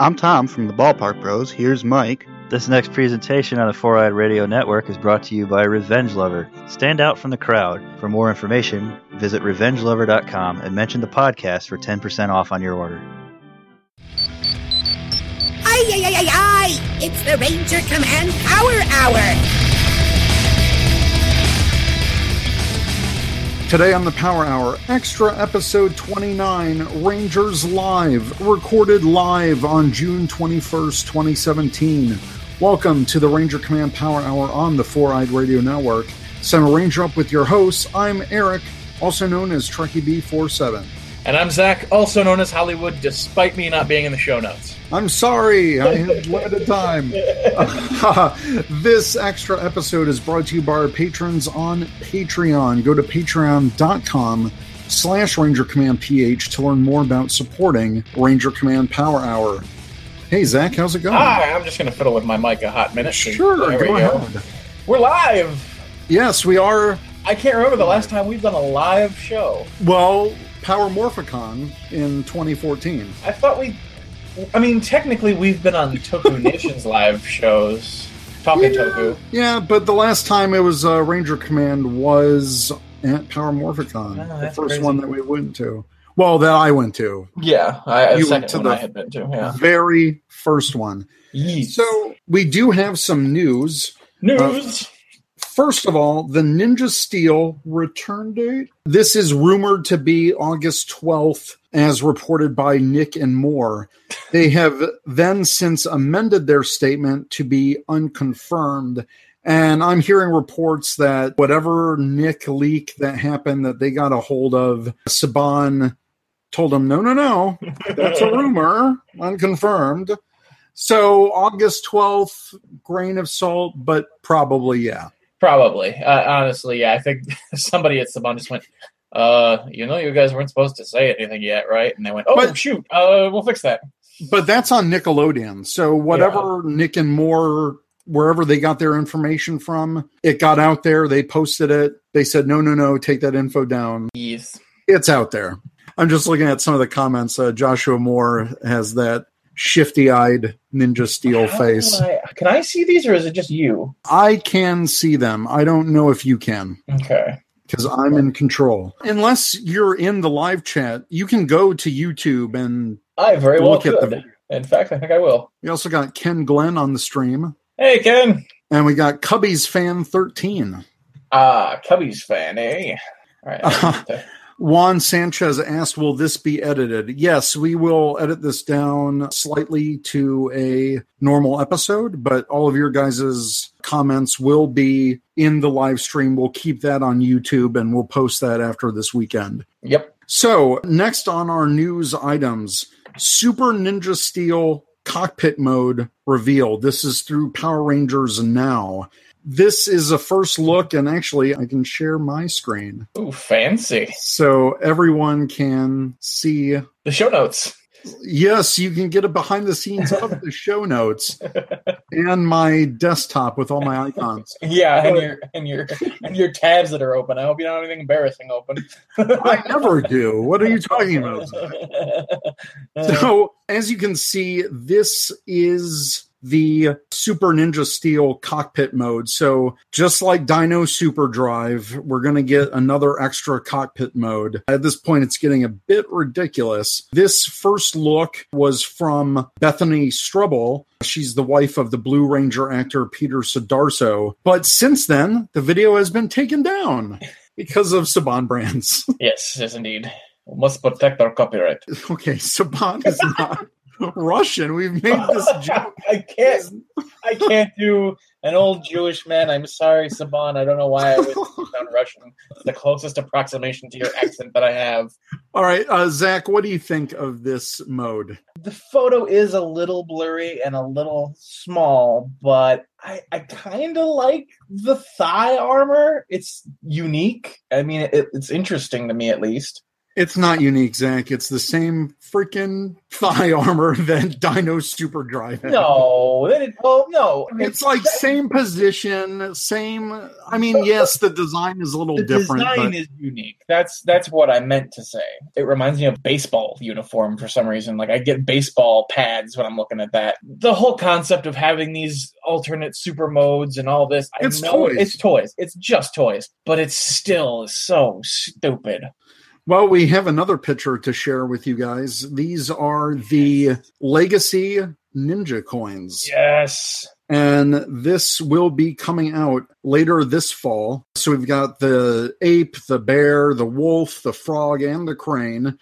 I'm Tom from the Ballpark Bros. Here's Mike. This next presentation on the Four Eyed Radio Network is brought to you by Revenge Lover. Stand out from the crowd. For more information, visit revengelover.com and mention the podcast for 10% off on your order. Ay, ay, ay, ay, ay! It's the Ranger Command Power Hour! Today on the Power Hour, extra episode 29, Rangers Live, recorded live on June 21st, 2017. Welcome to the Ranger Command Power Hour on the Four Eyed Radio Network. Send a Ranger up with your hosts. I'm Eric, also known as Trekkie B47. And I'm Zach, also known as Hollywood, despite me not being in the show notes. I'm sorry, I had limited time. this extra episode is brought to you by our patrons on Patreon. Go to patreon.com slash Ranger Command PH to learn more about supporting Ranger Command Power Hour. Hey, Zach, how's it going? Hi, I'm just going to fiddle with my mic a hot minute. Sure, There go we go. ahead. We're live! Yes, we are. I can't remember the last time we've done a live show. Well, Power Morphicon in 2014. I thought we. I mean, technically, we've been on Toku Nation's live shows. Talking Toku. Yeah, but the last time it was uh, Ranger Command was at Power Morphicon, Oh, the first crazy. one that we went to. Well, that I went to. Yeah, I, You went to the- I had been to. Yeah. Very first one. Yeet. So we do have some news. News. First of all, the Ninja Steel return date. This is rumored to be August 12th, as reported by Nick and More. They have then since amended their statement to be unconfirmed. And I'm hearing reports that whatever Nick leak that happened that they got a hold of, Saban told them, no, no, no, that's a rumor, unconfirmed. So August 12th, grain of salt, but probably, yeah. Probably. Uh, honestly, yeah. I think somebody at Saban just went, uh, you know, you guys weren't supposed to say anything yet, right? And they went, oh, But- shoot, uh, we'll fix that. But that's on Nickelodeon. So whatever Nick and More, wherever they got their information from, it got out there. They posted it. They said, no, no, no, take that info down. Yes. It's out there. I'm just looking at some of the comments. Uh, Joshua Moore has that shifty eyed Ninja Steel How face. I- can I see these or is it just you? I can see them. I don't know if you can. Okay. because I'm in control. Unless you're in the live chat, you can go to YouTube and I very well Look at could. the- In fact, I think I will. we also got Ken Glenn on the stream. Hey, Ken. And we got Cubby's fan 13. Ah, Cubbies fan, eh? All right. I need to- Juan Sanchez asked, Will this be edited? Yes, we will edit this down slightly to a normal episode, but all of your guys' comments will be in the live stream. We'll keep that on YouTube and we'll post that after this weekend. Yep. So, next on our news items Super Ninja Steel cockpit mode reveal. This is through Power Rangers Now. This is a first look, and actually, I can share my screen Ooh, fancy. so everyone can see. The show notes. Yes, you can get a behind the scenes of the show notes and my desktop with all my icons. Yeah, and your and your and your tabs that are open. I hope you don't have anything embarrassing open. I never do. What are you talking about? So, as you can see, this is the Super Ninja Steel cockpit mode. So, just like Dino Super Drive, we're going to get another extra cockpit mode. At this point, it's getting a bit ridiculous. This first look was from Bethany Strubble. She's the wife of the Blue Ranger actor Peter Sudarso. But since then, the video has been taken down because of Saban brands. yes, yes, indeed. We must protect our copyright. okay, Saban is not Russian. We've made this joke. I can't. I can't do an old Jewish man. I'm sorry, Saban. I don't know why I would sound Russian. It's the closest approximation to your accent that I have. All right, uh, Zach, what do you think of this mode? The photo is a little blurry and a little small, but I, I kind of like the thigh armor. It's unique. I mean, it, it's interesting to me at least. It's not unique, Zach. It's the same freaking thigh armor that Dino Super Drive had. No, they didn't. Well, no. It's like same position, same. I mean, yes, the design is a little the different, design but is unique. That's that's what I meant to say. It reminds me of baseball uniform for some reason. Like I get baseball pads when I'm looking at that. The whole concept of having these alternate super modes and all this. I It's know toys. It's toys. It's just toys, but it's still so stupid. Well, we have another picture to share with you guys. These are the Legacy Ninja coins. Yes. And this will be coming out later this fall. So we've got the ape, the bear, the wolf, the frog, and the crane.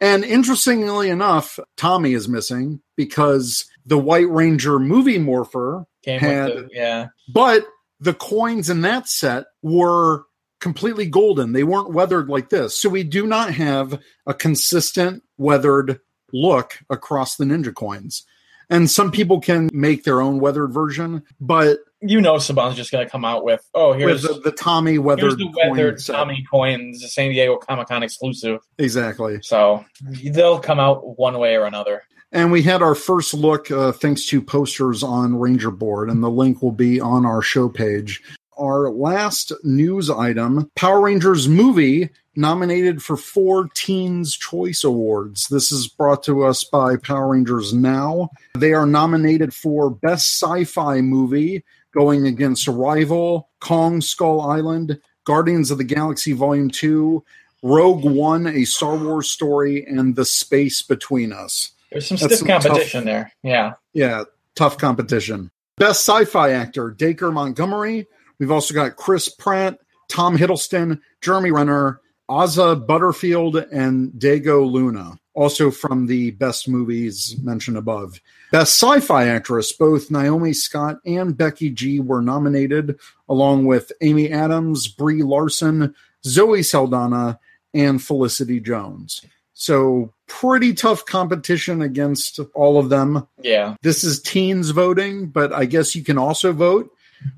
And interestingly enough, Tommy is missing because the White Ranger movie morpher, Came Had- with the, yeah. but the coins in that set were completely golden. They weren't weathered like this. So we do not have a consistent weathered look across the ninja coins. And some people can make their own weathered version, but You know Saban's just gonna come out with oh here's with the, the Tommy here's weathered the coin weathered set. Tommy coins, the San Diego Comic Con exclusive. Exactly. So they'll come out one way or another. And we had our first look uh, thanks to posters on Ranger Board, and the link will be on our show page. Our last news item Power Rangers movie nominated for four Teens Choice Awards. This is brought to us by Power Rangers Now. They are nominated for Best Sci Fi Movie, going against Arrival, Kong Skull Island, Guardians of the Galaxy Volume 2, Rogue One, A Star Wars Story, and The Space Between Us. There's some That's stiff some competition there. Yeah. Yeah, tough competition. Best sci-fi actor: Dacre Montgomery. We've also got Chris Pratt, Tom Hiddleston, Jeremy Renner, Asa Butterfield, and Diego Luna. Also from the best movies mentioned above. Best sci-fi actress: both Naomi Scott and Becky G were nominated, along with Amy Adams, Brie Larson, Zoe Saldana, and Felicity Jones. So pretty tough competition against all of them Yeah. this is teens voting, but I guess you can also vote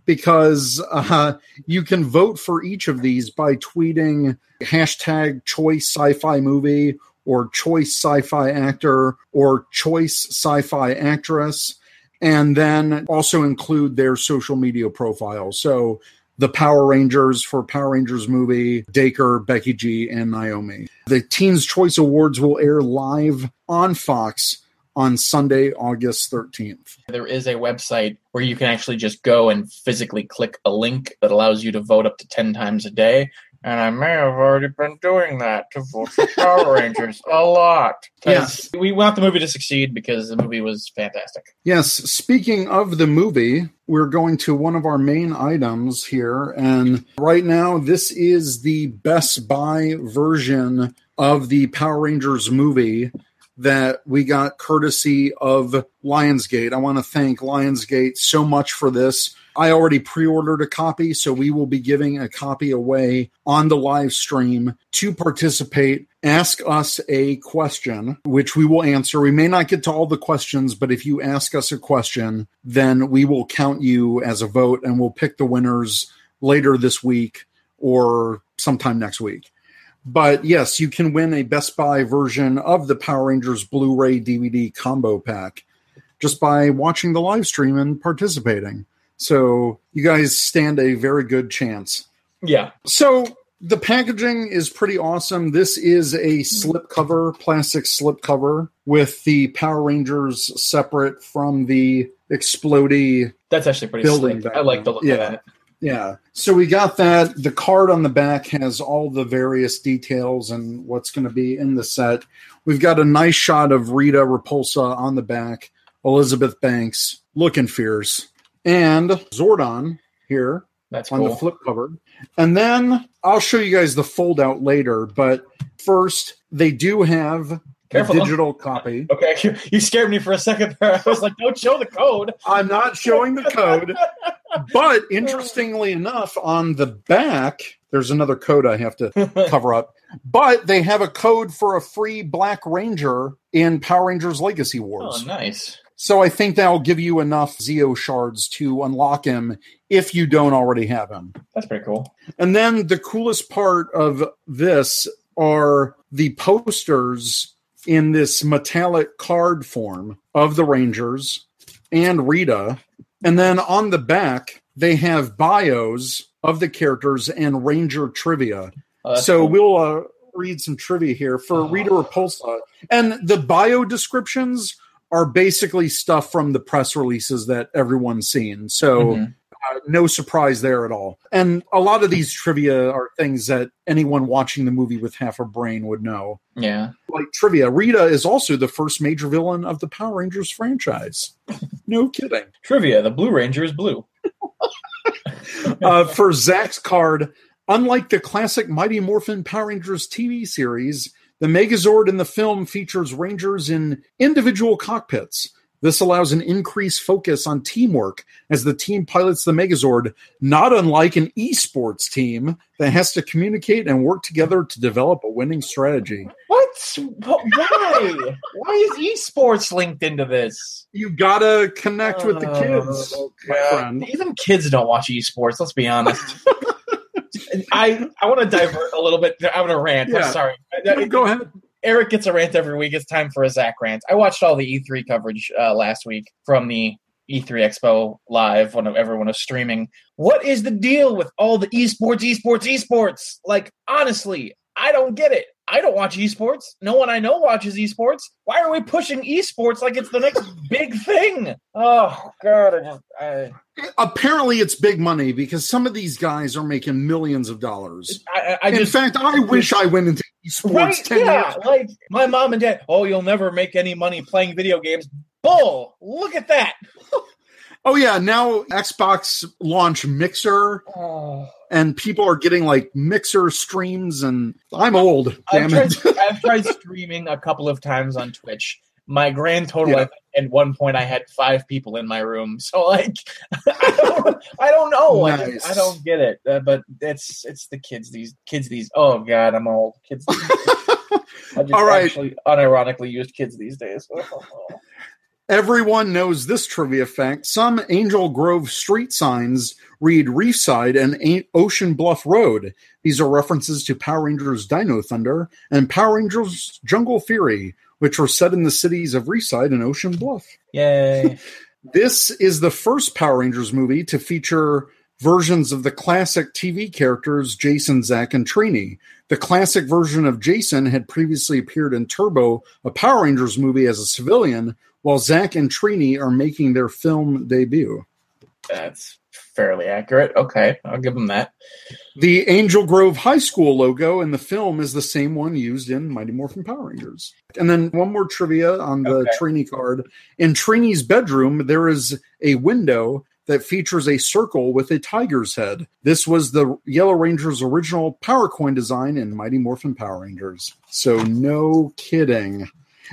because uh, you can vote for each of these by tweeting hashtag choice sci-fi movie or choice sci-fi actor or choice sci-fi actress and then also include their social media profile so the Power Rangers for Power Rangers movie, Dacre, Becky G, and Naomi. The Teens Choice Awards will air live on Fox on Sunday, August 13th. There is a website where you can actually just go and physically click a link that allows you to vote up to 10 times a day. And I may have already been doing that to vote for Power Rangers a lot. Yes. We want the movie to succeed because the movie was fantastic. Yes, speaking of the movie, we're going to one of our main items here. And right now, this is the Best Buy version of the Power Rangers movie that we got courtesy of Lionsgate. I want to thank Lionsgate so much for this. I already pre ordered a copy, so we will be giving a copy away on the live stream to participate. Ask us a question, which we will answer. We may not get to all the questions, but if you ask us a question, then we will count you as a vote and we'll pick the winners later this week or sometime next week. But yes, you can win a Best Buy version of the Power Rangers Blu ray DVD combo pack just by watching the live stream and participating. So you guys stand a very good chance. Yeah. So the packaging is pretty awesome. This is a slip cover, plastic slip cover with the Power Rangers separate from the explodey That's actually pretty Building slick. I like the look Yeah. of that. Yeah. So we got that. The card on the back has all the various details and what's going to be in the set. We've got a nice shot of Rita Repulsa on the back, Elizabeth Banks looking fierce, and Zordon here That's on cool. the flip cover. And then I'll show you guys the fold out later. But first, they do have a Careful. digital copy. Okay, you, you scared me for a second there. I was like, don't show the code. I'm not showing the code. But interestingly enough, on the back, there's another code I have to cover up. But they have a code for a free Black Ranger in Power Rangers Legacy Wars. Oh, nice. So I think that'll give you enough Zeo shards to unlock him if you don't already have him. That's pretty cool. And then the coolest part of this, are the posters in this metallic card form of the Rangers and Rita. And then on the back, they have bios of the characters and Ranger trivia. Oh, so cool. we'll uh, read some trivia here for Rita Repulsa. And the bio descriptions are basically stuff from the press releases that everyone's seen. So Mhm. Uh, no surprise there at all. And a lot of these trivia are things that anyone watching the movie with half a brain would know. yeah. Like trivia, Rita is also the first major villain of the Power Rangers franchise. No kidding. Trivia: The Blue Ranger is blue. uh, for Zach's card, unlike the classic Mighty Morphin Power Rangers TV series, the Megazord in the film features Rangers in individual cockpits. This allows an increased focus on teamwork as the team pilots the Megazord, not unlike an esports team that has to communicate and work together to develop a winning strategy. What? Why? Why is esports linked into this? You gotta connect with the Oh, kids, my God. friend. Even kids don't watch esports. Let's be honest. I I want to divert a little bit. I'm gonna rant. Yeah. I'm sorry. Go ahead. Eric gets a rant every week. It's time for a Zach rant. I watched all the E3 coverage uh, last week from the E3 Expo live when everyone was streaming. What is the deal with all the esports, esports, esports? Like, honestly, I don't get it. I don't watch esports. No one I know watches esports. Why are we pushing esports like it's the next big thing? Oh God! I just, I, Apparently, it's big money because some of these guys are making millions of dollars. I, I In just fact, I wish I went into esports right, 10 yeah, years like my mom and dad. Oh, you'll never make any money playing video games. Bull! Look at that. Oh, yeah. Now Xbox launch Mixer, Oh. and people are getting like Mixer streams, and I'm old. I've Damn tried, it. I've tried streaming a couple of times on Twitch. My grand total Yeah. At one point I had five people in my room. So like I don't, I don't know. I, Nice. I don't get it. Uh, but it's it's the kids these kids these oh god, I'm old. Kids these I just All right. unironically used kids these days. Everyone knows this trivia fact. Some Angel Grove street signs read Reefside and A- Ocean Bluff Road. These are references to Power Rangers Dino Thunder and Power Rangers Jungle Fury, which were set in the cities of Reefside and Ocean Bluff. Yay. This is the first Power Rangers movie to feature versions of the classic TV characters Jason, Zack, and Trini. The classic version of Jason had previously appeared in Turbo, a Power Rangers movie, as a civilian, while Zach and Trini are making their film debut. That's fairly accurate. Okay, I'll give them that. The Angel Grove High School logo in the film is the same one used in Mighty Morphin Power Rangers. And then one more trivia on the Okay. Trini card. In Trini's bedroom, there is a window that features a circle with a tiger's head. This was the Yellow Ranger's original power coin design in Mighty Morphin Power Rangers. So no kidding.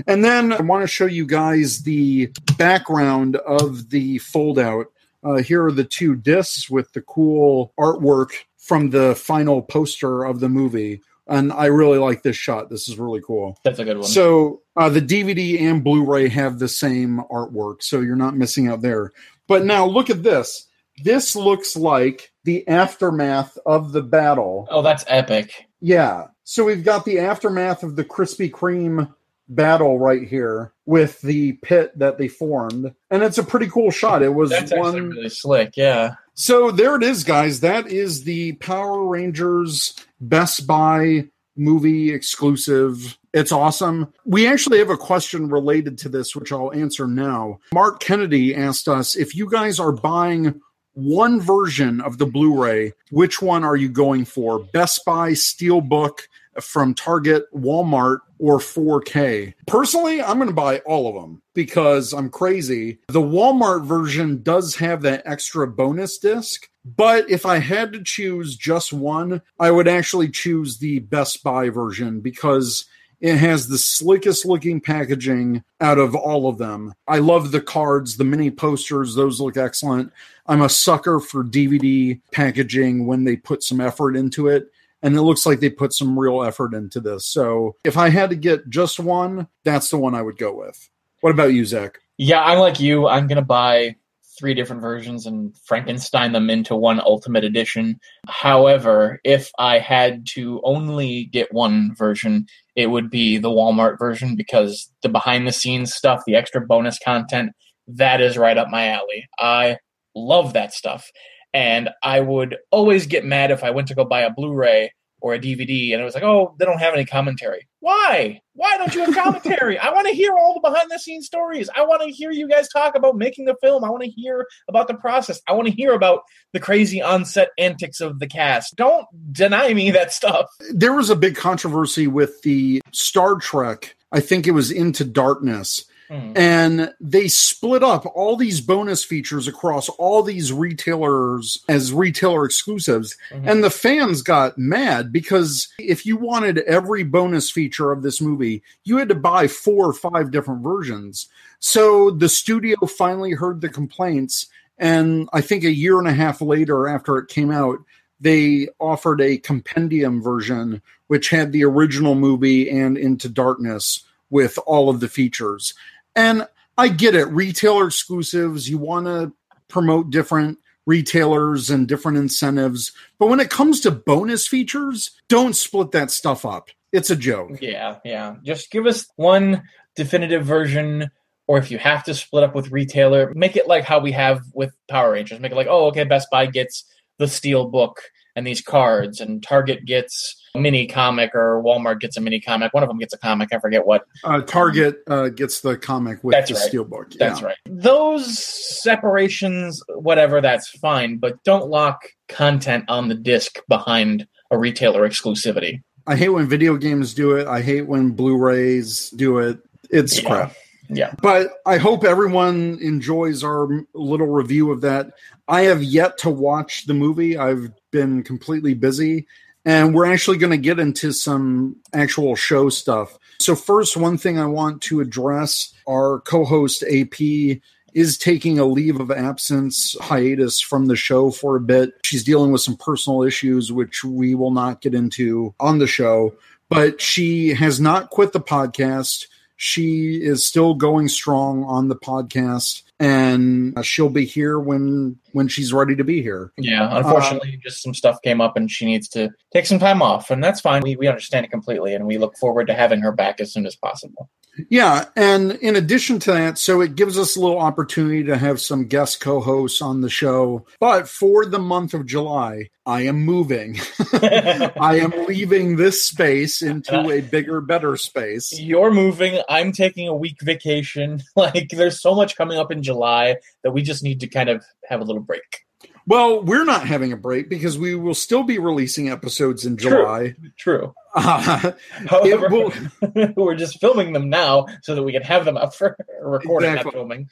And then I want to show you guys the background of the fold out. Uh, here are the two discs with the cool artwork from the final poster of the movie. And I really like this shot. This is really cool. That's a good one. So uh, the DVD and Blu-ray have the same artwork, so you're not missing out there. But now look at this. This looks like the aftermath of the battle. oh, that's epic. Yeah. So we've got the aftermath of the Krispy Kreme battle right here with the pit that they formed. And it's a pretty cool shot. It was That's one really slick. Yeah. so there it is, guys. That is the Power Rangers Best Buy movie exclusive. It's awesome. We actually have a question related to this, which I'll answer now. Mark Kennedy asked us if you guys are buying one version of the Blu ray, which one are you going for? Best Buy Steelbook from Target, Walmart, or 4K? Personally, I'm going to buy all of them because I'm crazy. The Walmart version does have that extra bonus disc, but if I had to choose just one, I would actually choose the Best Buy version because it has the slickest looking packaging out of all of them. I love the cards, the mini posters, those look excellent. I'm a sucker for DVD packaging when they put some effort into it. And it looks like they put some real effort into this. So if I had to get just one, that's the one I would go with. What about you, Zach? Yeah, I'm like you. I'm gonna buy three different versions and Frankenstein them into one Ultimate Edition. However, if I had to only get one version, it would be the Walmart version because the behind the scenes stuff, the extra bonus content, that is right up my alley. I love that stuff. And I would always get mad if I went to go buy a Blu ray or a DVD and it was like, oh, they don't have any commentary. Why? Why don't you have commentary? I want to hear all the behind the scenes stories. I want to hear you guys talk about making the film. I want to hear about the process. I want to hear about the crazy on-set antics of the cast. Don't deny me that stuff. There was a big controversy with the Star Trek. I think it was Into Darkness Mm. And they split up all these bonus features across all these retailers as retailer exclusives. Mm-hmm. And the fans got mad because if you wanted every bonus feature of this movie, you had to buy four or five different versions. So the studio finally heard the complaints. And I think a year and a half later, after it came out, they offered a compendium version, which had the original movie and Into Darkness with all of the features. And I get it, retailer exclusives, you want to promote different retailers and different incentives. But when it comes to bonus features, don't split that stuff up. It's a joke. Yeah, yeah. Just give us one definitive version or if you have to split up with retailer, make it like how we have with Power Rangers. Make it like, oh, okay, Best Buy gets the steel book and these cards, and Target gets mini comic or Walmart gets a mini comic. One of them gets a comic. I forget what. Uh, Target uh, gets the comic with that's the right. steelbook. Yeah. That's right. Those separations, whatever, that's fine, but don't lock content on the disc behind a retailer exclusivity. I hate when video games do it. I hate when Blu-rays do it. It's Yeah. crap. Yeah. But I hope everyone enjoys our little review of that. I have yet to watch the movie. I've been completely busy. And we're actually going to get into some actual show stuff. So, first, one thing I want to address our co host AP is taking a leave of absence hiatus from the show for a bit. She's dealing with some personal issues, which we will not get into on the show, but she has not quit the podcast. She is still going strong on the podcast and uh, she'll be here when when she's ready to be here. Yeah. Uh, unfortunately, just some stuff came up and she needs to take some time off, and that's fine. We, we understand it completely, and we look forward to having her back as soon as possible. Yeah, and in addition to that, so it gives us a little opportunity to have some guest co-hosts on the show. But for the month of July, I am moving. I am leaving this space into a bigger, better space. You're moving. I'm taking a week vacation. Like, there's so much coming up in July that we just need to kind of have a little break. Well, we're not having a break because we will still be releasing episodes in True. July. True. Uh, However, will- we're just filming them now so that we can have them up for recording, Exactly. not filming.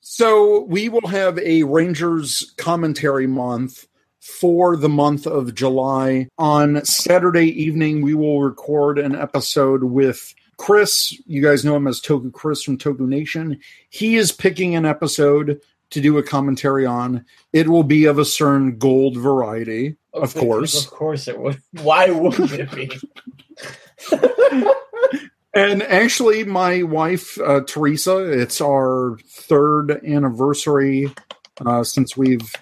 So we will have a Rangers commentary month for the month of July. On Saturday evening, we will record an episode with Chris. You guys know him as Toku Chris from Toku Nation. He is picking an episode to do a commentary on. It will be of a certain gold variety, of course. Of course it would. Why wouldn't it be? And actually, my wife, uh, Teresa, it's our third anniversary uh, since we've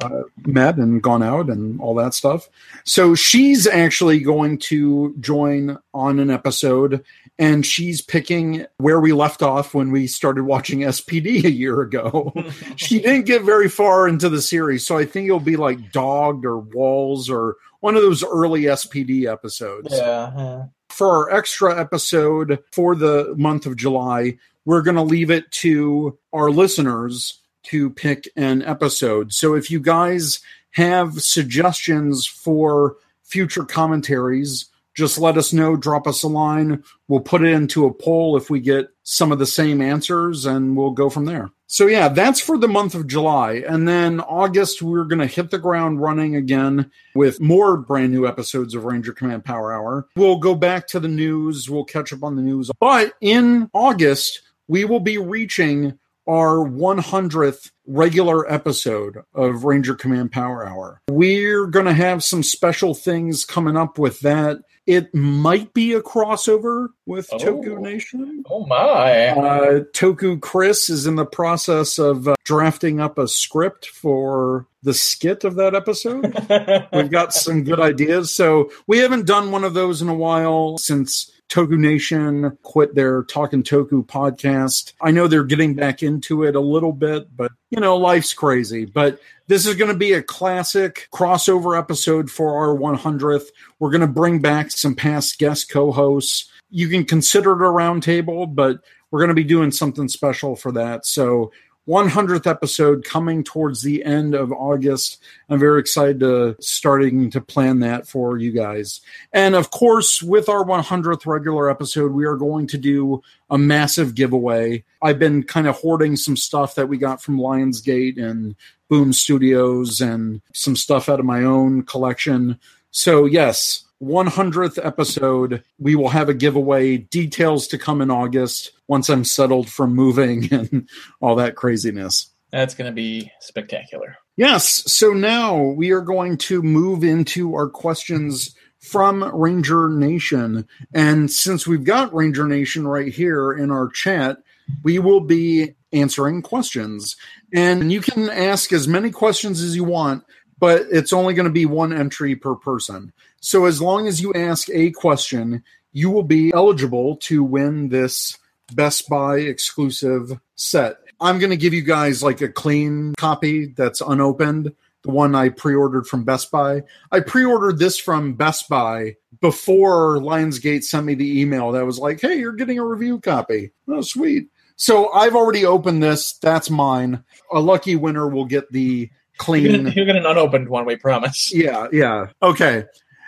uh, met and gone out and all that stuff. So she's actually going to join on an episode, and she's picking where we left off when we started watching SPD a year ago. she didn't get very far into the series, so I think it'll be like Dogged or Walls or one of those early SPD episodes yeah. yeah. for our extra episode for the month of July, we're going to leave it to our listeners to pick an episode. So if you guys have suggestions for future commentaries, just let us know, drop us a line. We'll put it into a poll if we get some of the same answers and we'll go from there. So yeah, that's for the month of July. And then August, we're going to hit the ground running again with more brand new episodes of Ranger Command Power Hour. We'll go back to the news, we'll catch up on the news. But in August, we will be reaching our 100th regular episode of Ranger Command Power Hour. We're going to have some special things coming up with that. It might be a crossover with Oh. Toku Nation. Oh my! Uh, Toku Chris is in the process of uh, drafting up a script for the skit of that episode. We've got some good ideas. So we haven't done one of those in a while since Toku Nation quit their Talking Toku podcast. I know they're getting back into it a little bit, but you know, life's crazy. But this is going to be a classic crossover episode for our 100th. We're going to bring back some past guest co hosts. You can consider it a roundtable, but we're going to be doing something special for that. So 100th episode coming towards the end of August. I'm very excited to starting to plan that for you guys. And of course, with our 100th regular episode, we are going to do a massive giveaway. I've been kind of hoarding some stuff that we got from Lionsgate and Boom Studios and some stuff out of my own collection. So, yes, 100th episode, we will have a giveaway. Details to come in August once I'm settled from moving and all that craziness. That's going to be spectacular. Yes. So now we are going to move into our questions from Ranger Nation. And since we've got Ranger Nation right here in our chat, we will be answering questions. And you can ask as many questions as you want, but it's only going to be one entry per person. So as long as you ask a question, you will be eligible to win this Best Buy exclusive set. I'm going to give you guys like a clean copy that's unopened, the one I pre ordered from Best Buy. I pre ordered this from Best Buy before Lionsgate sent me the email that was like, hey, you're getting a review copy. Oh, sweet. So I've already opened this. That's mine. A lucky winner will get the You're clean. going to get an unopened one, we promise. Yeah, yeah. Okay.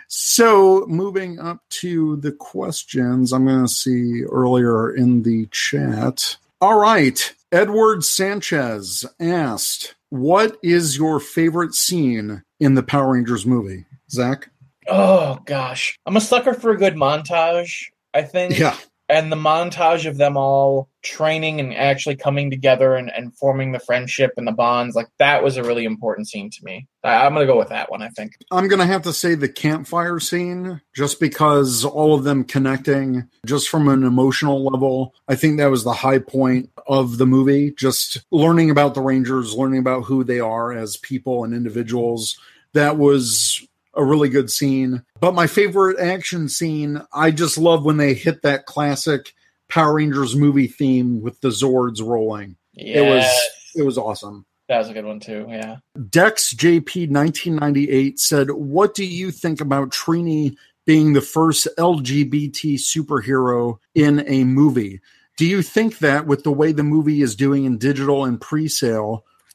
So moving up to the questions, I'm going to see earlier in the chat. All right. Edward Sanchez asked, What is your favorite scene in the Power Rangers movie? Zach? Oh gosh, I'm a sucker for a good montage. I think. Yeah. And the montage of them all training and actually coming together and, and forming the friendship and the bonds like that was a really important scene to me I, i'm gonna go with that one i think I'm to have to say the campfire scene just because all of them connecting just from an emotional level. I think that was the high point of the movie. Just learning about the Rangers, learning about who they are as people and individuals. That was a really good scene. But my favorite action scene, I just love when they hit that classic Power Rangers movie theme with the Zords rolling. yeah It was it was awesome. that was a good one too yeah Dex JP 1998 said, What do you think about Trini being the first LGBT superhero in a movie? Do you think that with the way the movie is doing in digital and pre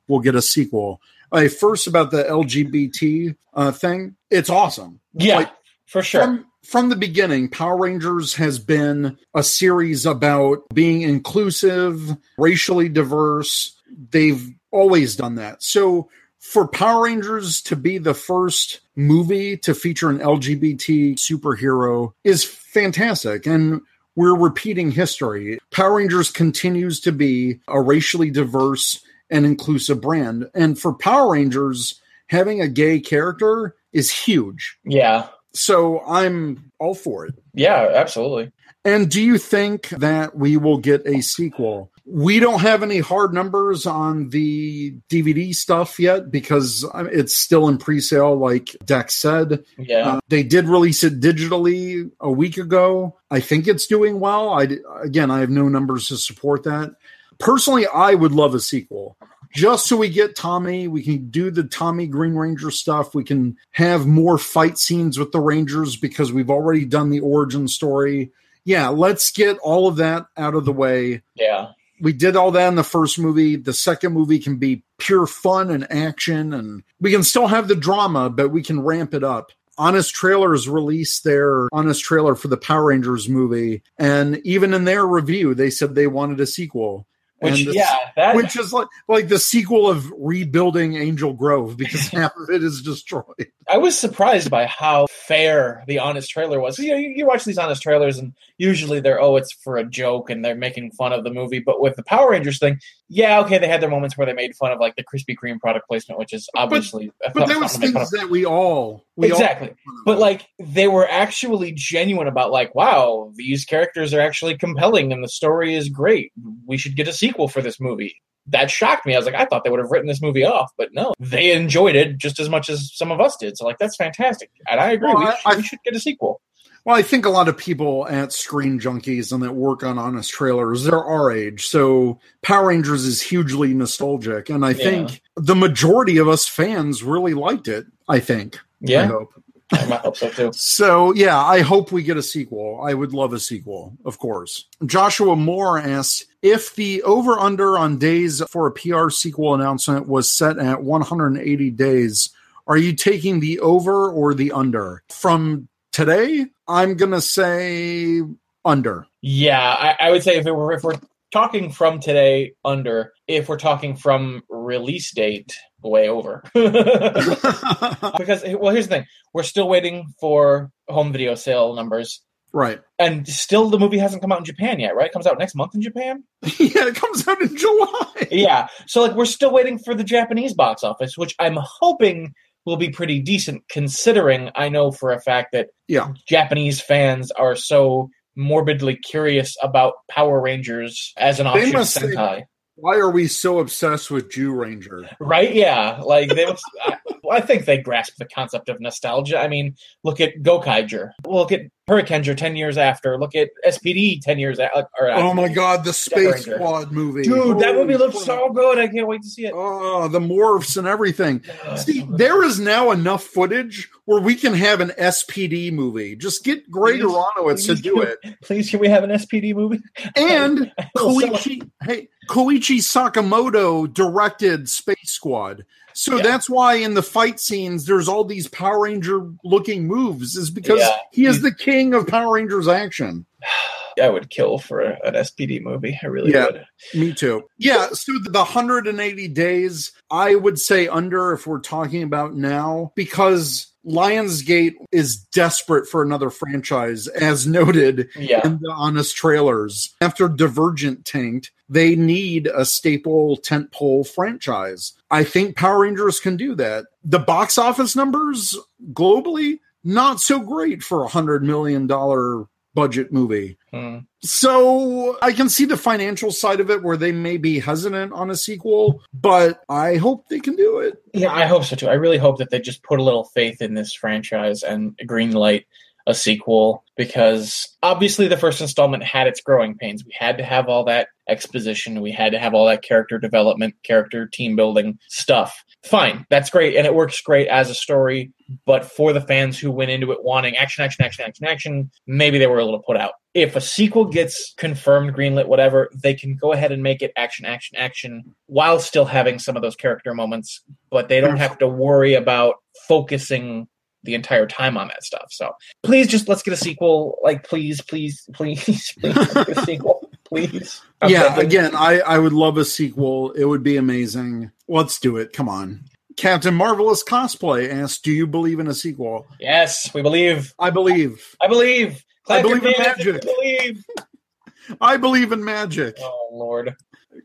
we'll get a sequel? Uh, first, about the LGBT uh, thing, it's awesome. yeah Like, for sure from from the beginning, Power Rangers has been a series about being inclusive, racially diverse. They've always done that. So for Power Rangers to be the first movie to feature an LGBT superhero is fantastic. And we're repeating history. Power Rangers continues to be a racially diverse and inclusive brand. And for Power Rangers, having a gay character is huge. yeah So I'm all for it. yeah absolutely And do you think that we will get a sequel? We don't have any hard numbers on the DVD stuff yet because it's still in pre sale, like Dex said. yeah Uh, they did release it digitally a week ago. I think it's doing well. I again, I have no numbers to support that. Personally, I would love a sequel. Just so we get Tommy, we can do the Tommy Green Ranger stuff. We can have more fight scenes with the Rangers because we've already done the origin story. Yeah, let's get all of that out of the way yeah we did all that in the first movie. The second movie can be pure fun and action, and we can still have the drama, but we can ramp it up. Honest Trailers released their Honest Trailer for the Power Rangers movie, and even in their review, they said they wanted a sequel. Which the- yeah that which is like like the sequel of rebuilding Angel Grove because half of it is destroyed. I was surprised by how fair the honest trailer was. You know, you, you watch these honest trailers, and usually they're oh, it's for a joke, and they're making fun of the movie. But with the Power Rangers thing, yeah, okay, they had their moments where they made fun of like the Krispy Kreme product placement, which is obviously. But that was things that we all We all- exactly. But like they were actually genuine about like, wow, these characters are actually compelling and the story is great. We should get a sequel for this movie. That shocked me. I was like, I thought they would have written this movie off, but no, they enjoyed it just as much as some of us did. So like, that's fantastic, and I agree. Well, we, I- should, I- we should get a sequel. Well, I think a lot of people at Screen Junkies and that work on Honest Trailers, they're our age. So Power Rangers is hugely nostalgic. And I Yeah. think the majority of us fans really liked it, I think. I Yeah, hope. I hope so too. So yeah, I hope we get a sequel. I would love a sequel, of course. Joshua Moore asks if the over under on days for a PR sequel announcement was set at 180 days. Are you taking the over or the under? From today, I'm gonna say under. Yeah, I, I would say if it were if we're talking from today under, if we're talking from release date, way over. because well, here's the thing: we're still waiting for home video sale numbers, right. and still the movie hasn't come out in Japan yet. Right? It comes out next month in Japan. yeah, it comes out in July. Yeah, so like we're still waiting for the Japanese box office, which I'm hoping will be pretty decent, considering I know for a fact that Yeah. Japanese fans are so morbidly curious about Power Rangers as an They must Sentai. Why are we so obsessed with Zyuranger? Right? Yeah. Like they was, I, I think they grasp the concept of nostalgia. I mean, look at Gokaiger. Look at Hurricaneger 10 years after. Look at SPD 10 years after. Or Oh my god, the Space Ranger. Squad movie. Dude, that movie looks so good. I can't wait to see it. Oh, the morphs and everything. Uh, See, there is now enough footage where we can have an SPD movie. Just get Greg Aronowitz to do it. Please, can we have an SPD movie? And Koichi, hey, Koichi Sakamoto directed Space Squad. So Yeah. that's why in the fight scenes there's all these Power Ranger looking moves, is because Yeah. he is the king of Power Rangers action. I would kill for an SPD movie. I really Yeah. would. Me too. Yeah, so the 180 days, I would say under if we're talking about now, because Lionsgate is desperate for another franchise, as noted Yeah. in the honest trailers. After Divergent tanked, they need a staple tentpole franchise. I think Power Rangers can do that. The box office numbers globally, not so great for a hundred million dollar budget movie. Hmm. So I can see the financial side of it where they may be hesitant on a sequel, but I hope they can do it. Yeah, I hope so too. I really hope that they just put a little faith in this franchise and greenlight a sequel because obviously the first installment had its growing pains. We had to have all that exposition, we had to have all that character development, character team building stuff. Fine, that's great and it works great as a story, but for the fans who went into it wanting action, action, action, action, action, maybe they were a little put out. If a sequel gets confirmed, greenlit, whatever, they can go ahead and make it action, action, action while still having some of those character moments, but they don't have to worry about focusing the entire time on that stuff. So please just let's get a sequel. Like please, please, please, please get a sequel. Please. I'm yeah, again, I, I would love a sequel. It would be amazing. Let's do it. Come on. Captain Marvelous Cosplay asks, Do you believe in a sequel? Yes, we believe. I believe. I believe. I Clap your believe in hands if you magic. Believe. I believe in magic. Oh Lord.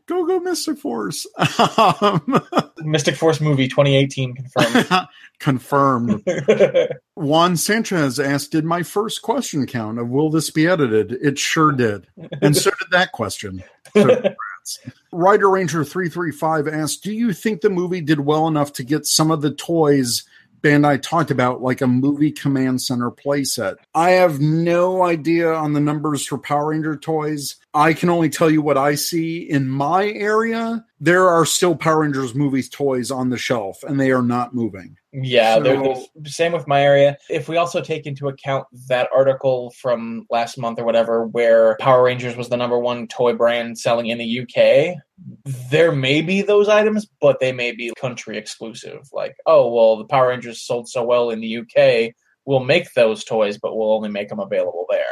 Go, go, Mystic Force. Um, Mystic Force movie 2018 confirmed. confirmed. Juan Sanchez asked, Did my first question count of will this be edited? It sure did. And so did that question. So. Rider Ranger 335 asked, Do you think the movie did well enough to get some of the toys Bandai talked about, like a movie command center playset? I have no idea on the numbers for Power Ranger toys. I can only tell you what I see in my area. There are still Power Rangers movies toys on the shelf, and they are not moving. Yeah, So- there, there's same with my area. If we also take into account that article from last month or whatever, where Power Rangers was the number one toy brand selling in the UK, there may be those items, but they may be country exclusive. Like, oh well, the Power Rangers sold so well in the UK, we'll make those toys, but we'll only make them available there.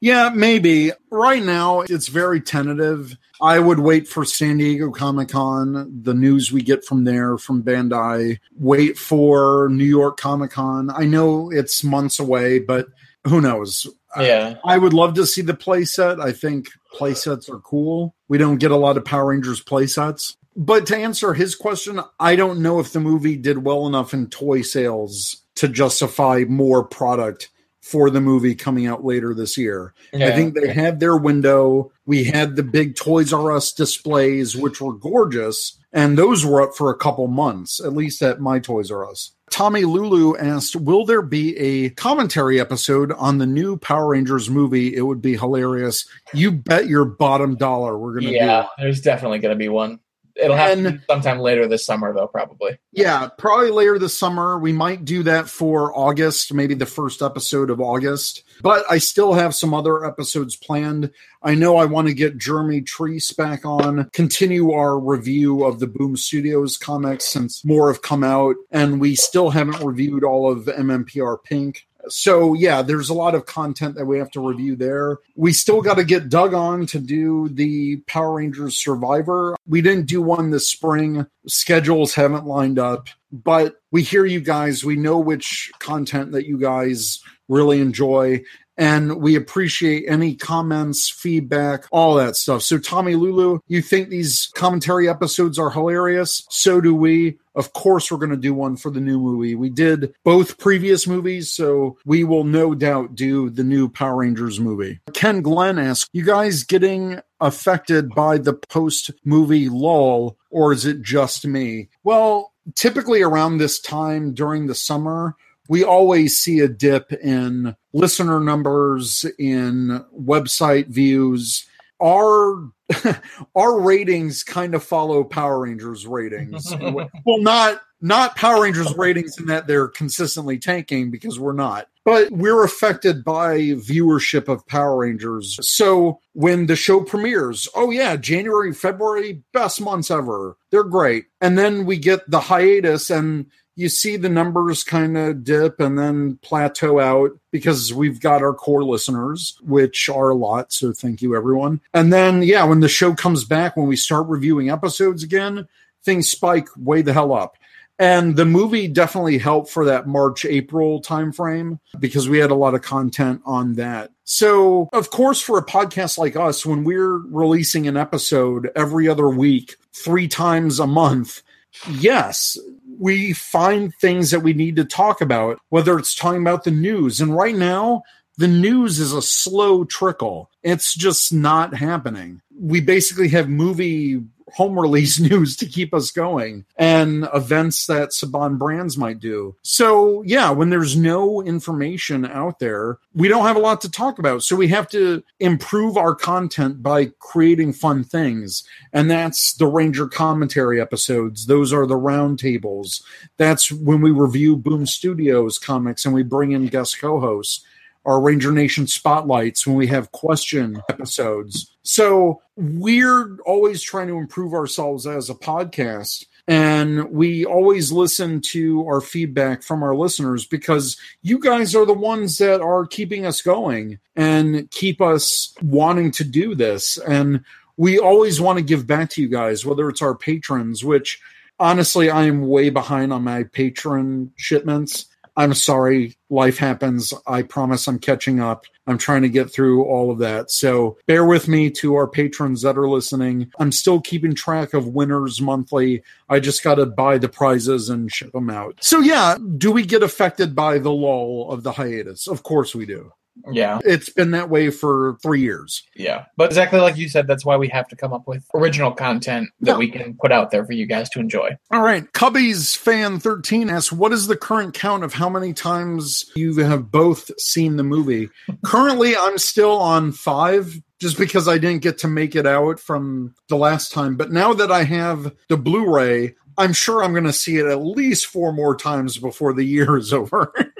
Yeah, maybe. Right now, it's very tentative. I would wait for San Diego Comic Con, the news we get from there, from Bandai. Wait for New York Comic Con. I know it's months away, but who knows? Yeah, I would love to see the playset. I think playsets are cool. We don't get a lot of Power Rangers playsets. But to answer his question, I don't know if the movie did well enough in toy sales to justify more product for the movie coming out later this year. I think they had their window. We had the big Toys R Us displays, which were gorgeous, and those were up for a couple months, at least at my Toys R Us. Tommy Lulu asked, Will there be a commentary episode on the new Power Rangers movie? It would be hilarious. You bet your bottom dollar we're going to yeah, do Yeah, there's definitely going to be one. It'll have And- be sometime later this summer, though, probably. Yeah, probably later this summer. We might do that for August, maybe the first episode of August. But I still have some other episodes planned. I know I want to get Jeremy Treese back on, continue our review of the Boom Studios comics since more have come out, and we still haven't reviewed all of MMPR Pink. So yeah, there's a lot of content that we have to review there. We still got to get Doug on to do the Power Rangers Survivor. We didn't do one this spring. Schedules haven't lined up, but we hear you guys. We know which content that you guys really enjoy. And we appreciate any comments, feedback, all that stuff. So, Tommy Lulu, you think these commentary episodes are hilarious? So do we. Of course, we're going to do one for the new movie. We did both previous movies, so we will no doubt do the new Power Rangers movie. Ken Glenn asks, You guys getting affected by the post movie lull, or is it just me? Well, typically around this time during the summer, we always see a dip in listener numbers, in website views. Our our ratings kind of follow Power Rangers ratings. well, not not Power Rangers ratings in that they're consistently tanking because we're not. But we're affected by viewership of Power Rangers. So when the show premieres, oh yeah, January, February, best months ever. They're great. And then we get the hiatus and you see the numbers kind of dip and then plateau out because we've got our core listeners, which are a lot. So thank you, everyone. And then, yeah, when the show comes back, when we start reviewing episodes again, things spike way the hell up. And the movie definitely helped for that March April timeframe because we had a lot of content on that. So, of course, for a podcast like us, when we're releasing an episode every other week, three times a month, yes, we find things that we need to talk about, whether it's talking about the news. And right now, the news is a slow trickle. It's just not happening. We basically have movie home release news to keep us going and events that Saban Brands might do. So, yeah, when there's no information out there, we don't have a lot to talk about. So, we have to improve our content by creating fun things. And that's the Ranger commentary episodes. Those are the roundtables. That's when we review Boom Studios comics and we bring in guest co hosts our Ranger Nation spotlights when we have question episodes. So we're always trying to improve ourselves as a podcast. And we always listen to our feedback from our listeners because you guys are the ones that are keeping us going and keep us wanting to do this. And we always want to give back to you guys, whether it's our patrons, which honestly, I am way behind on my patron shipments. I'm sorry, life happens. I promise I'm catching up. I'm trying to get through all of that. So bear with me to our patrons that are listening. I'm still keeping track of winners monthly. I just got to buy the prizes and ship them out. So, yeah, do we get affected by the lull of the hiatus? Of course we do. Yeah, It's been that way for three years. yeah. But exactly like you said, that's why we have to come up with original content that Yeah. we can put out there for you guys to enjoy. All right. Cubby's fan 13 asks, What is the current count of how many times you have both seen the movie? Currently, I'm still on five just because I didn't get to make it out from the last time. But now that I have the Blu ray, I'm sure I'm going to see it at least four more times before the year is over.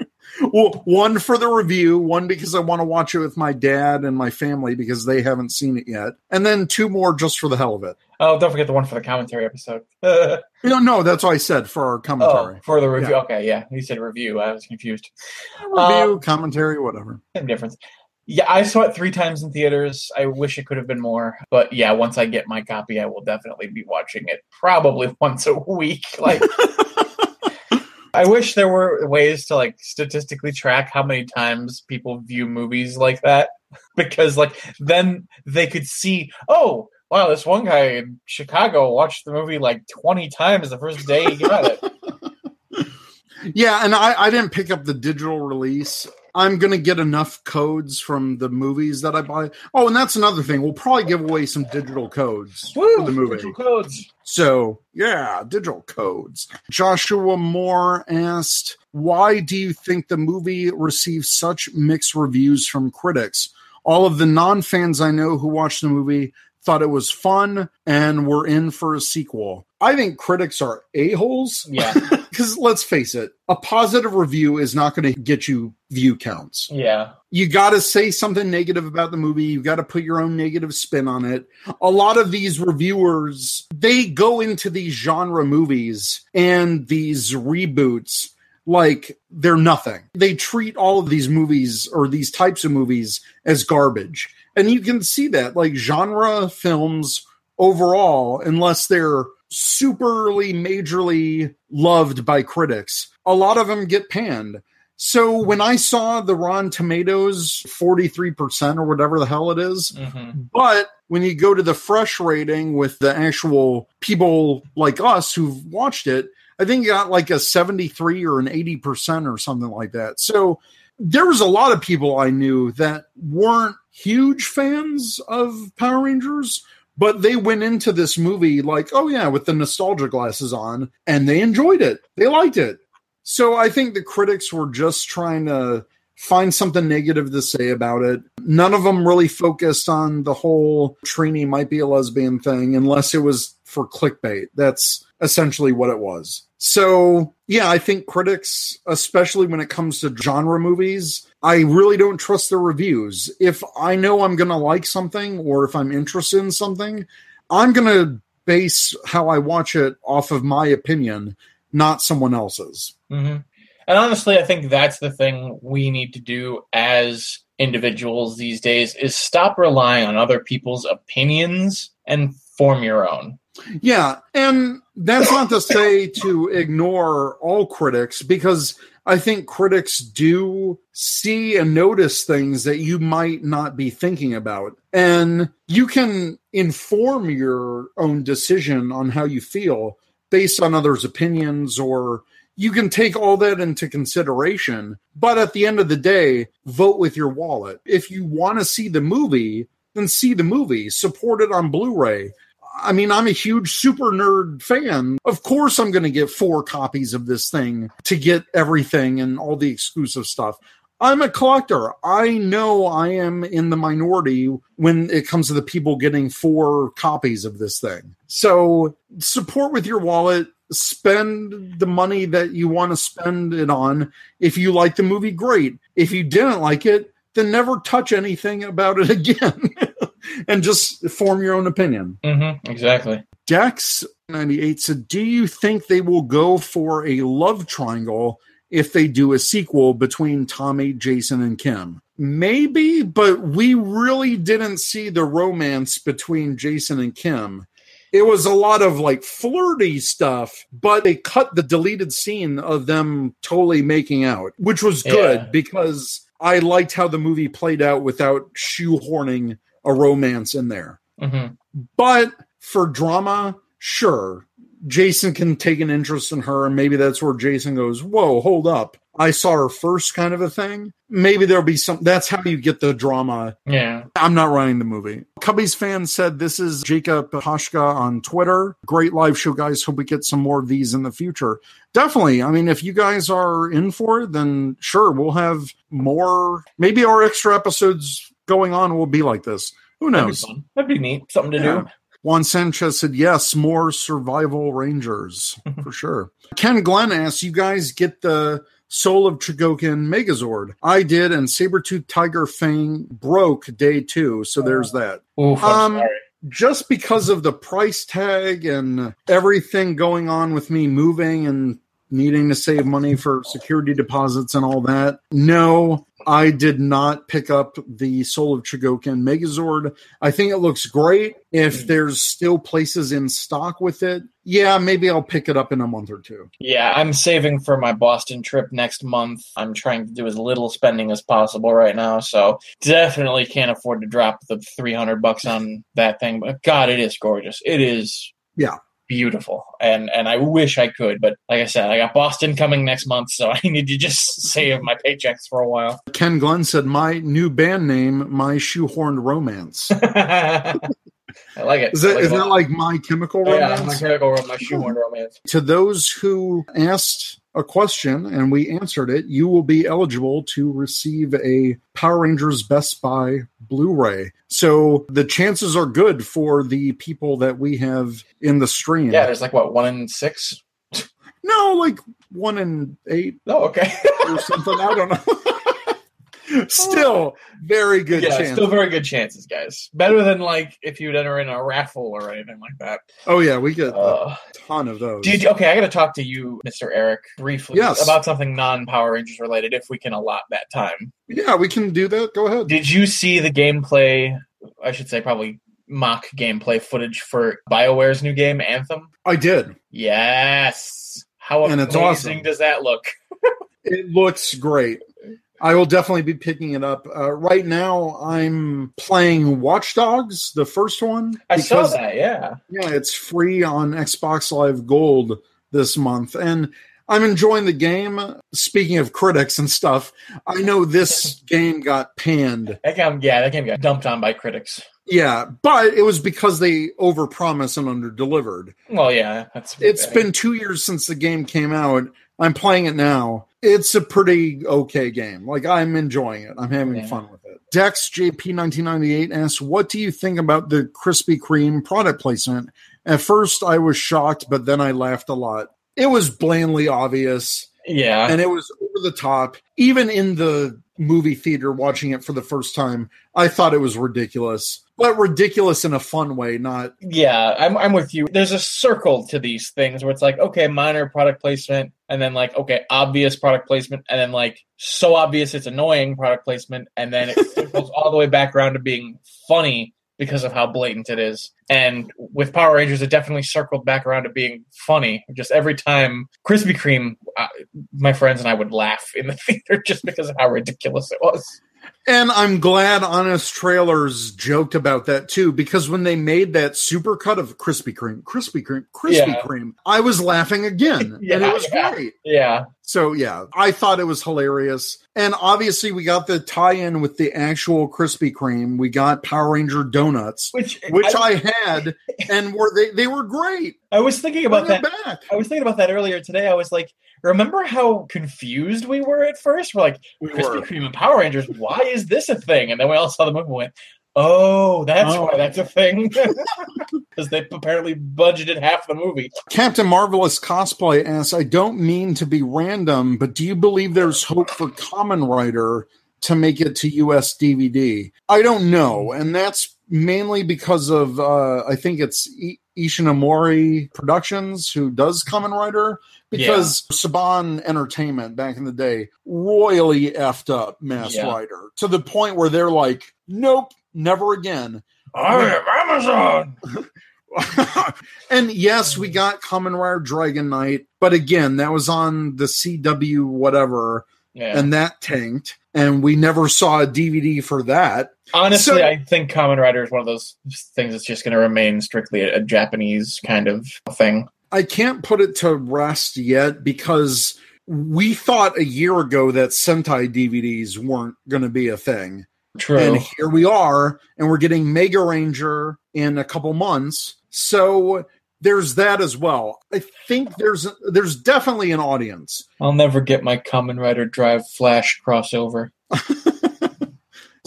well, one for the review, one because I want to watch it with my dad and my family because they haven't seen it yet, and then two more just for the hell of it. Oh, don't forget the one for the commentary episode. oh, No, no, that's what I said for our commentary. for the review. Yeah. Okay, yeah. You said review. I was confused. review, Um, commentary, whatever. Same difference. Yeah, I saw it three times in theaters. I wish it could have been more, but yeah, once I get my copy, I will definitely be watching it probably once a week. Like, I wish there were ways to like statistically track how many times people view movies like that, because like then they could see, oh, wow, this one guy in Chicago watched the movie like twenty times the first day he got it. Yeah, and I, I didn't pick up the digital release. I'm gonna get enough codes from the movies that I buy. Oh, and that's another thing. We'll probably give away some digital codes for the movie. Digital codes. So yeah, digital codes. Joshua Moore asked, "Why do you think the movie received such mixed reviews from critics? All of the non-fans I know who watched the movie thought it was fun and were in for a sequel. I think critics are a-holes. Yeah. Because let's face it, a positive review is not going to get you view counts. Yeah. You got to say something negative about the movie. You got to put your own negative spin on it. A lot of these reviewers, they go into these genre movies and these reboots like they're nothing. They treat all of these movies or these types of movies as garbage. And you can see that like genre films overall, unless they're superly majorly loved by critics, a lot of them get panned. So when I saw the Rotten Tomatoes 43% or whatever the hell it is, hmm but when you go to the fresh rating with the actual people like us who've watched it, I think it got like a 73 or an 80% or something like that. So there was a lot of people I knew that weren't huge fans of Power Rangers, but they went into this movie like, oh yeah, with the nostalgia glasses on, and they enjoyed it. They liked it. So I think the critics were just trying to find something negative to say about it. None of them really focused on the whole Trini might be a lesbian thing unless it was for clickbait. That's essentially what it was. So, yeah, I think critics, especially when it comes to genre movies, I really don't trust their reviews. If I know I'm going to like something or if I'm interested in something, I'm going to base how I watch it off of my opinion, not someone else's. hmm And honestly, I think that's the thing we need to do as individuals these days is stop relying on other people's opinions and form your own. Yeah, and that's not to say to ignore all critics because I think critics do see and notice things that you might not be thinking about. And you can inform your own decision on how you feel based on others' opinions or you can take all that into consideration. But at the end of the day, vote with your wallet. If you want to see the movie, then see the movie, support it on Blu ray. I mean, I'm a huge super nerd fan. Of course, I'm going to get four copies of this thing to get everything and all the exclusive stuff. I'm a collector. I know I am in the minority when it comes to the people getting four copies of this thing. So support with your wallet. Spend the money that you want to spend it on. If you like the movie, great. If you didn't like it, then never touch anything about it again and just form your own opinion. Mm-hmm. Exactly. Dex98 said, Do you think they will go for a love triangle if they do a sequel between Tommy, Jason, and Kim? Maybe, but we really didn't see the romance between Jason and Kim. It was a lot of like flirty stuff, but they cut the deleted scene of them totally making out, which was good Yeah. because I liked how the movie played out without shoehorning a romance in there. hmm But for drama, sure. Jason can take an interest in her, and maybe that's where Jason goes, Whoa, hold up. I saw her first, kind of a thing. Maybe there'll be some. That's how you get the drama. Yeah. I'm not running the movie. Cubbies fan said, This is Jacob Hashka on Twitter. Great live show, guys. Hope we get some more of these in the future. Definitely. I mean, if you guys are in for it, then sure, we'll have more. Maybe our extra episodes going on will be like this. Who That'd be knows? That'd be neat. Something to Yeah. do. Juan Sanchez said, yes, more survival rangers for sure. Ken Glenn asks, you guys get the Soul of Chogokin Megazord? I did, and Sabretooth Tiger Fang broke day two. So there's that. Oof, Um. Just because of the price tag and everything going on with me moving and needing to save money for security deposits and all that, no, I did not pick up the Soul of Chogokin Megazord. I think it looks great. If Hmm. there's still places in stock with it, yeah, maybe I'll pick it up in a month or two. Yeah, I'm saving for my Boston trip next month. I'm trying to do as little spending as possible right now, so definitely can't afford to drop the 300 bucks on that thing. But God, it is gorgeous. It is. Beautiful, and and I wish I could, but like I said, I got Boston coming next month, so I need to just save my paychecks for a while. Ken Glenn said, "My new band name, My Shoehorned Romance." I like it. Is that like is that like My Chemical Oh, yeah, Romance? my chemical romance, my shoehorn romance. to those who asked a question and we answered it, you will be eligible to receive a Power Rangers Best Buy Blu ray. So the chances are good for the people that we have in the stream. Yeah, there's like what one in six. No, like one in eight Oh, okay. or something. I don't know. Still, very good yeah, chance. still very good chances, guys. Better than like if you'd enter in a raffle or anything like that. oh, yeah, we get a Uh, ton of those. did you, okay? I got to talk to you, Mr. Eric, briefly Yes. about something non-Power Rangers related, if we can allot that time. yeah, we can do that. Go ahead. Did you see the gameplay? I should say probably mock gameplay footage for BioWare's new game, Anthem. I did. Yes. How And it's awesome. does that look? It looks great. I will definitely be picking it up. Uh, right now, I'm playing Watch Dogs, the first one. I saw that. Yeah. Yeah, it's free on Xbox Live Gold this month. And I'm enjoying the game. Speaking of critics and stuff, I know this game got panned. That game, yeah, that game got dumped on by critics. Yeah, but it was because they overpromised and underdelivered. Well, yeah, that's It's been two years since the game came out. I'm playing it now. It's a pretty okay game. Like I'm enjoying it. I'm having Yeah. fun with it. Dex JP1998 asks, "What do you think about the Krispy Kreme product placement?" At first, I was shocked, but then I laughed a lot. It was blandly obvious, yeah. and it was over the top. Even in the movie theater, watching it for the first time, I thought it was ridiculous, but ridiculous in a fun way, not Yeah, I'm I'm with you. There's a circle to these things where it's like, okay, minor product placement, and then like, okay, obvious product placement, and then like so obvious it's annoying product placement, and then it circles all the way back around to being funny because of how blatant it is. And with Power Rangers, it definitely circled back around to being funny. Just every time Krispy Kreme, uh, my friends and I would laugh in the theater just because of how ridiculous it was. And I'm glad Honest Trailers joked about that too, because when they made that supercut of Krispy Kreme, Krispy Kreme, Krispy Yeah. Kreme, I was laughing again. and it was yeah. great. Yeah, So yeah, I thought it was hilarious. And obviously we got the tie-in with the actual Krispy Kreme. We got Power Ranger donuts, which which I, had, and were they they were great. I was thinking about Bring that. back. I was thinking about that earlier today. I was like, remember how confused we were at first? We're like, We Krispy. Kreme and Power Rangers, why is this a thing? And then we all saw the movie and went, oh, that's Oh. why that's a thing. Because they apparently budgeted half the movie. Captain Marvelous cosplay asks, I don't mean to be random, but do you believe there's hope for Kamen Rider to make it to US DVD? I don't know, and that's mainly because of uh, I think it's I- Ishinomori Productions who does Kamen Rider because Saban Entertainment back in the day royally effed up Masked Yeah. Rider to the point where they're like, nope, never again. I am Amazon. and yes, we got Kamen Rider Dragon Knight, but again, that was on the CW whatever, Yeah. and that tanked, and we never saw a DVD for that. Honestly, so- I think Kamen Rider is one of those things that's just going to remain strictly a, a Japanese kind of thing. I can't put it to rest yet because we thought a year ago that Sentai DVDs weren't going to be a thing. True. And here we are, and we're getting Mega Ranger in a couple months. So there's that as well. I think there's there's definitely an audience. I'll never get my Kamen Rider Drive Flash crossover.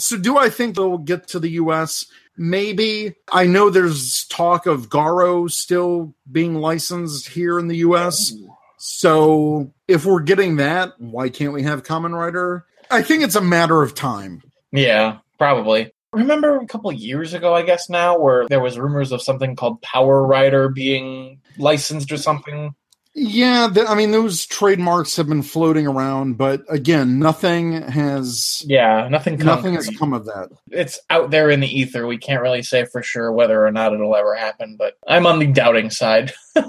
So do I think they'll get to the US? Maybe. I know there's talk of Garo still being licensed here in the US. So if we're getting that, why can't we have Kamen Rider? I think it's a matter of time. Yeah, probably. Remember a couple years ago, I guess now, where there was rumors of something called Power Rider being licensed or something. Yeah, th- I mean those trademarks have been floating around, but again, nothing has Yeah, nothing. nothing has come of that. It's out there in the ether. We can't really say for sure whether or not it'll ever happen, but I'm on the doubting side.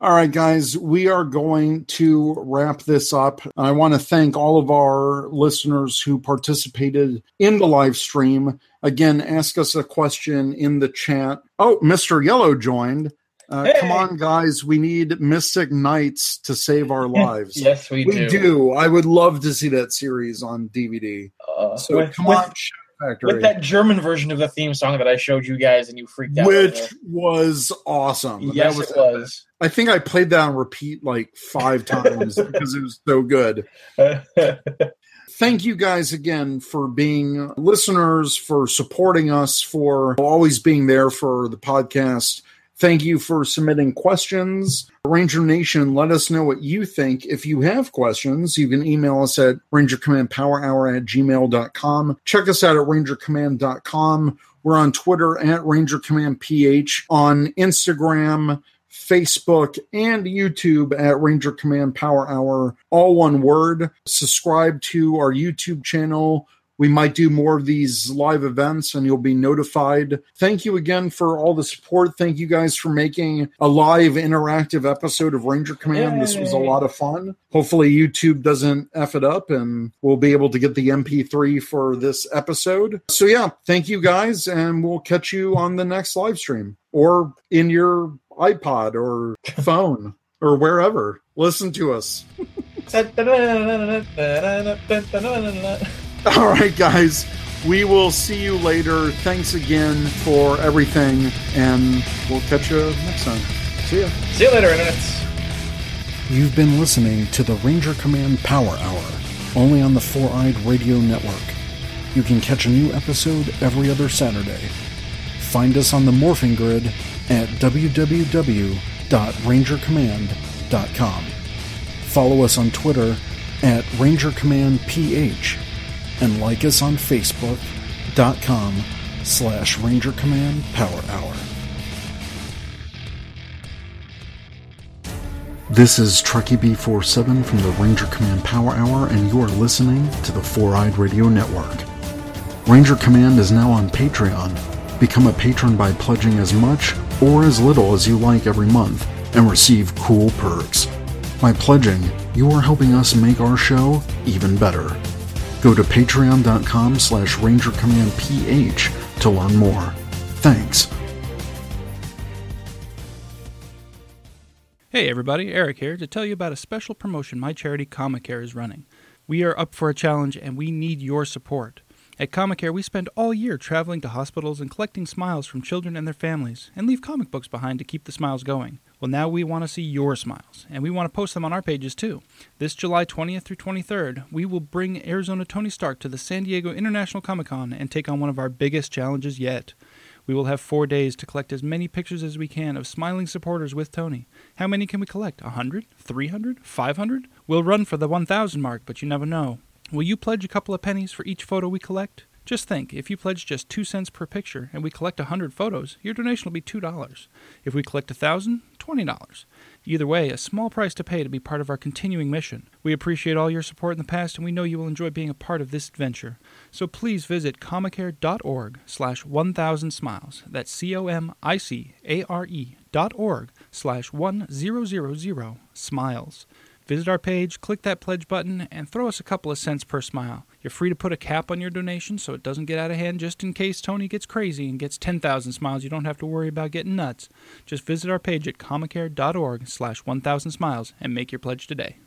All right, guys, we are going to wrap this up. I want to thank all of our listeners who participated in the live stream. Again, ask us a question in the chat. Oh, Mr. Yellow joined. Uh, Hey! Come on, guys. We need Mystic Knights to save our lives. yes, we, we do. I would love to see that series on DVD. Uh, So with, come with, on, Factory. with that German version of the theme song that I showed you guys, and you freaked out. which was awesome. yes, that was, it was. I think I played that on repeat like five times because it was so good. Thank you guys again for being listeners, for supporting us, for always being there for the podcast. Thank you for submitting questions. Ranger Nation, let us know what you think. If you have questions, you can email us at rangercommandpowerhour at gmail.com. Check us out at rangercommand.com. We're on Twitter at rangercommandph, on Instagram, Facebook, and YouTube at Ranger Command Power Hour, all one word. Subscribe to our YouTube channel. We might do more of these live events and you'll be notified. Thank you again for all the support. Thank you guys for making a live interactive episode of Ranger Command. This was a lot of fun. Hopefully, YouTube doesn't F it up and we'll be able to get the MP3 for this episode. So, yeah, thank you guys, and we'll catch you on the next live stream or in your iPod or phone or wherever. Listen to us. All right, guys. We will see you later. Thanks again for everything, and we'll catch you next time. See ya. See you later, internets. You've been listening to the Ranger Command Power Hour, only on the Four Eyed Radio Network. You can catch a new episode every other Saturday. Find us on the Morphing Grid at www.rangercommand.com. Follow us on Twitter at RangerCommandPH and like us on Facebook.com slash Ranger Command Power Hour. This is Truckee B47 from the Ranger Command Power Hour, and you are listening to the Four Eyed Radio Network. Ranger Command is now on Patreon. Become a patron by pledging as much or as little as you like every month and receive cool perks. By pledging, you are helping us make our show even better. Go to patreon.com slash rangercommandph to learn more. Thanks. Hey everybody, Eric here to tell you about a special promotion my charity Comicare is running. We are up for a challenge and we need your support. At Comicare, we spend all year traveling to hospitals and collecting smiles from children and their families and leave comic books behind to keep the smiles going. Well, now we want to see your smiles, and we want to post them on our pages too. This July 20th through 23rd, we will bring Arizona Tony Stark to the San Diego International Comic Con and take on one of our biggest challenges yet. We will have four days to collect as many pictures as we can of smiling supporters with Tony. How many can we collect? A hundred? Three hundred? Five hundred? We'll run for the 1,000 mark, but you never know. Will you pledge a couple of pennies for each photo we collect? Just think, if you pledge just 2 cents per picture and we collect a 100 photos, your donation will be $2. If we collect a 1,000, $20. Either way, a small price to pay to be part of our continuing mission. We appreciate all your support in the past and we know you will enjoy being a part of this adventure. So please visit comicare.org slash 1000 smiles. That's C-O-M-I-C-A-R-E dot org slash 1000 smiles. Visit our page, click that pledge button, and throw us a couple of cents per smile. You're free to put a cap on your donation so it doesn't get out of hand just in case Tony gets crazy and gets 10,000 smiles. You don't have to worry about getting nuts. Just visit our page at comicare.org slash 1000 smiles and make your pledge today.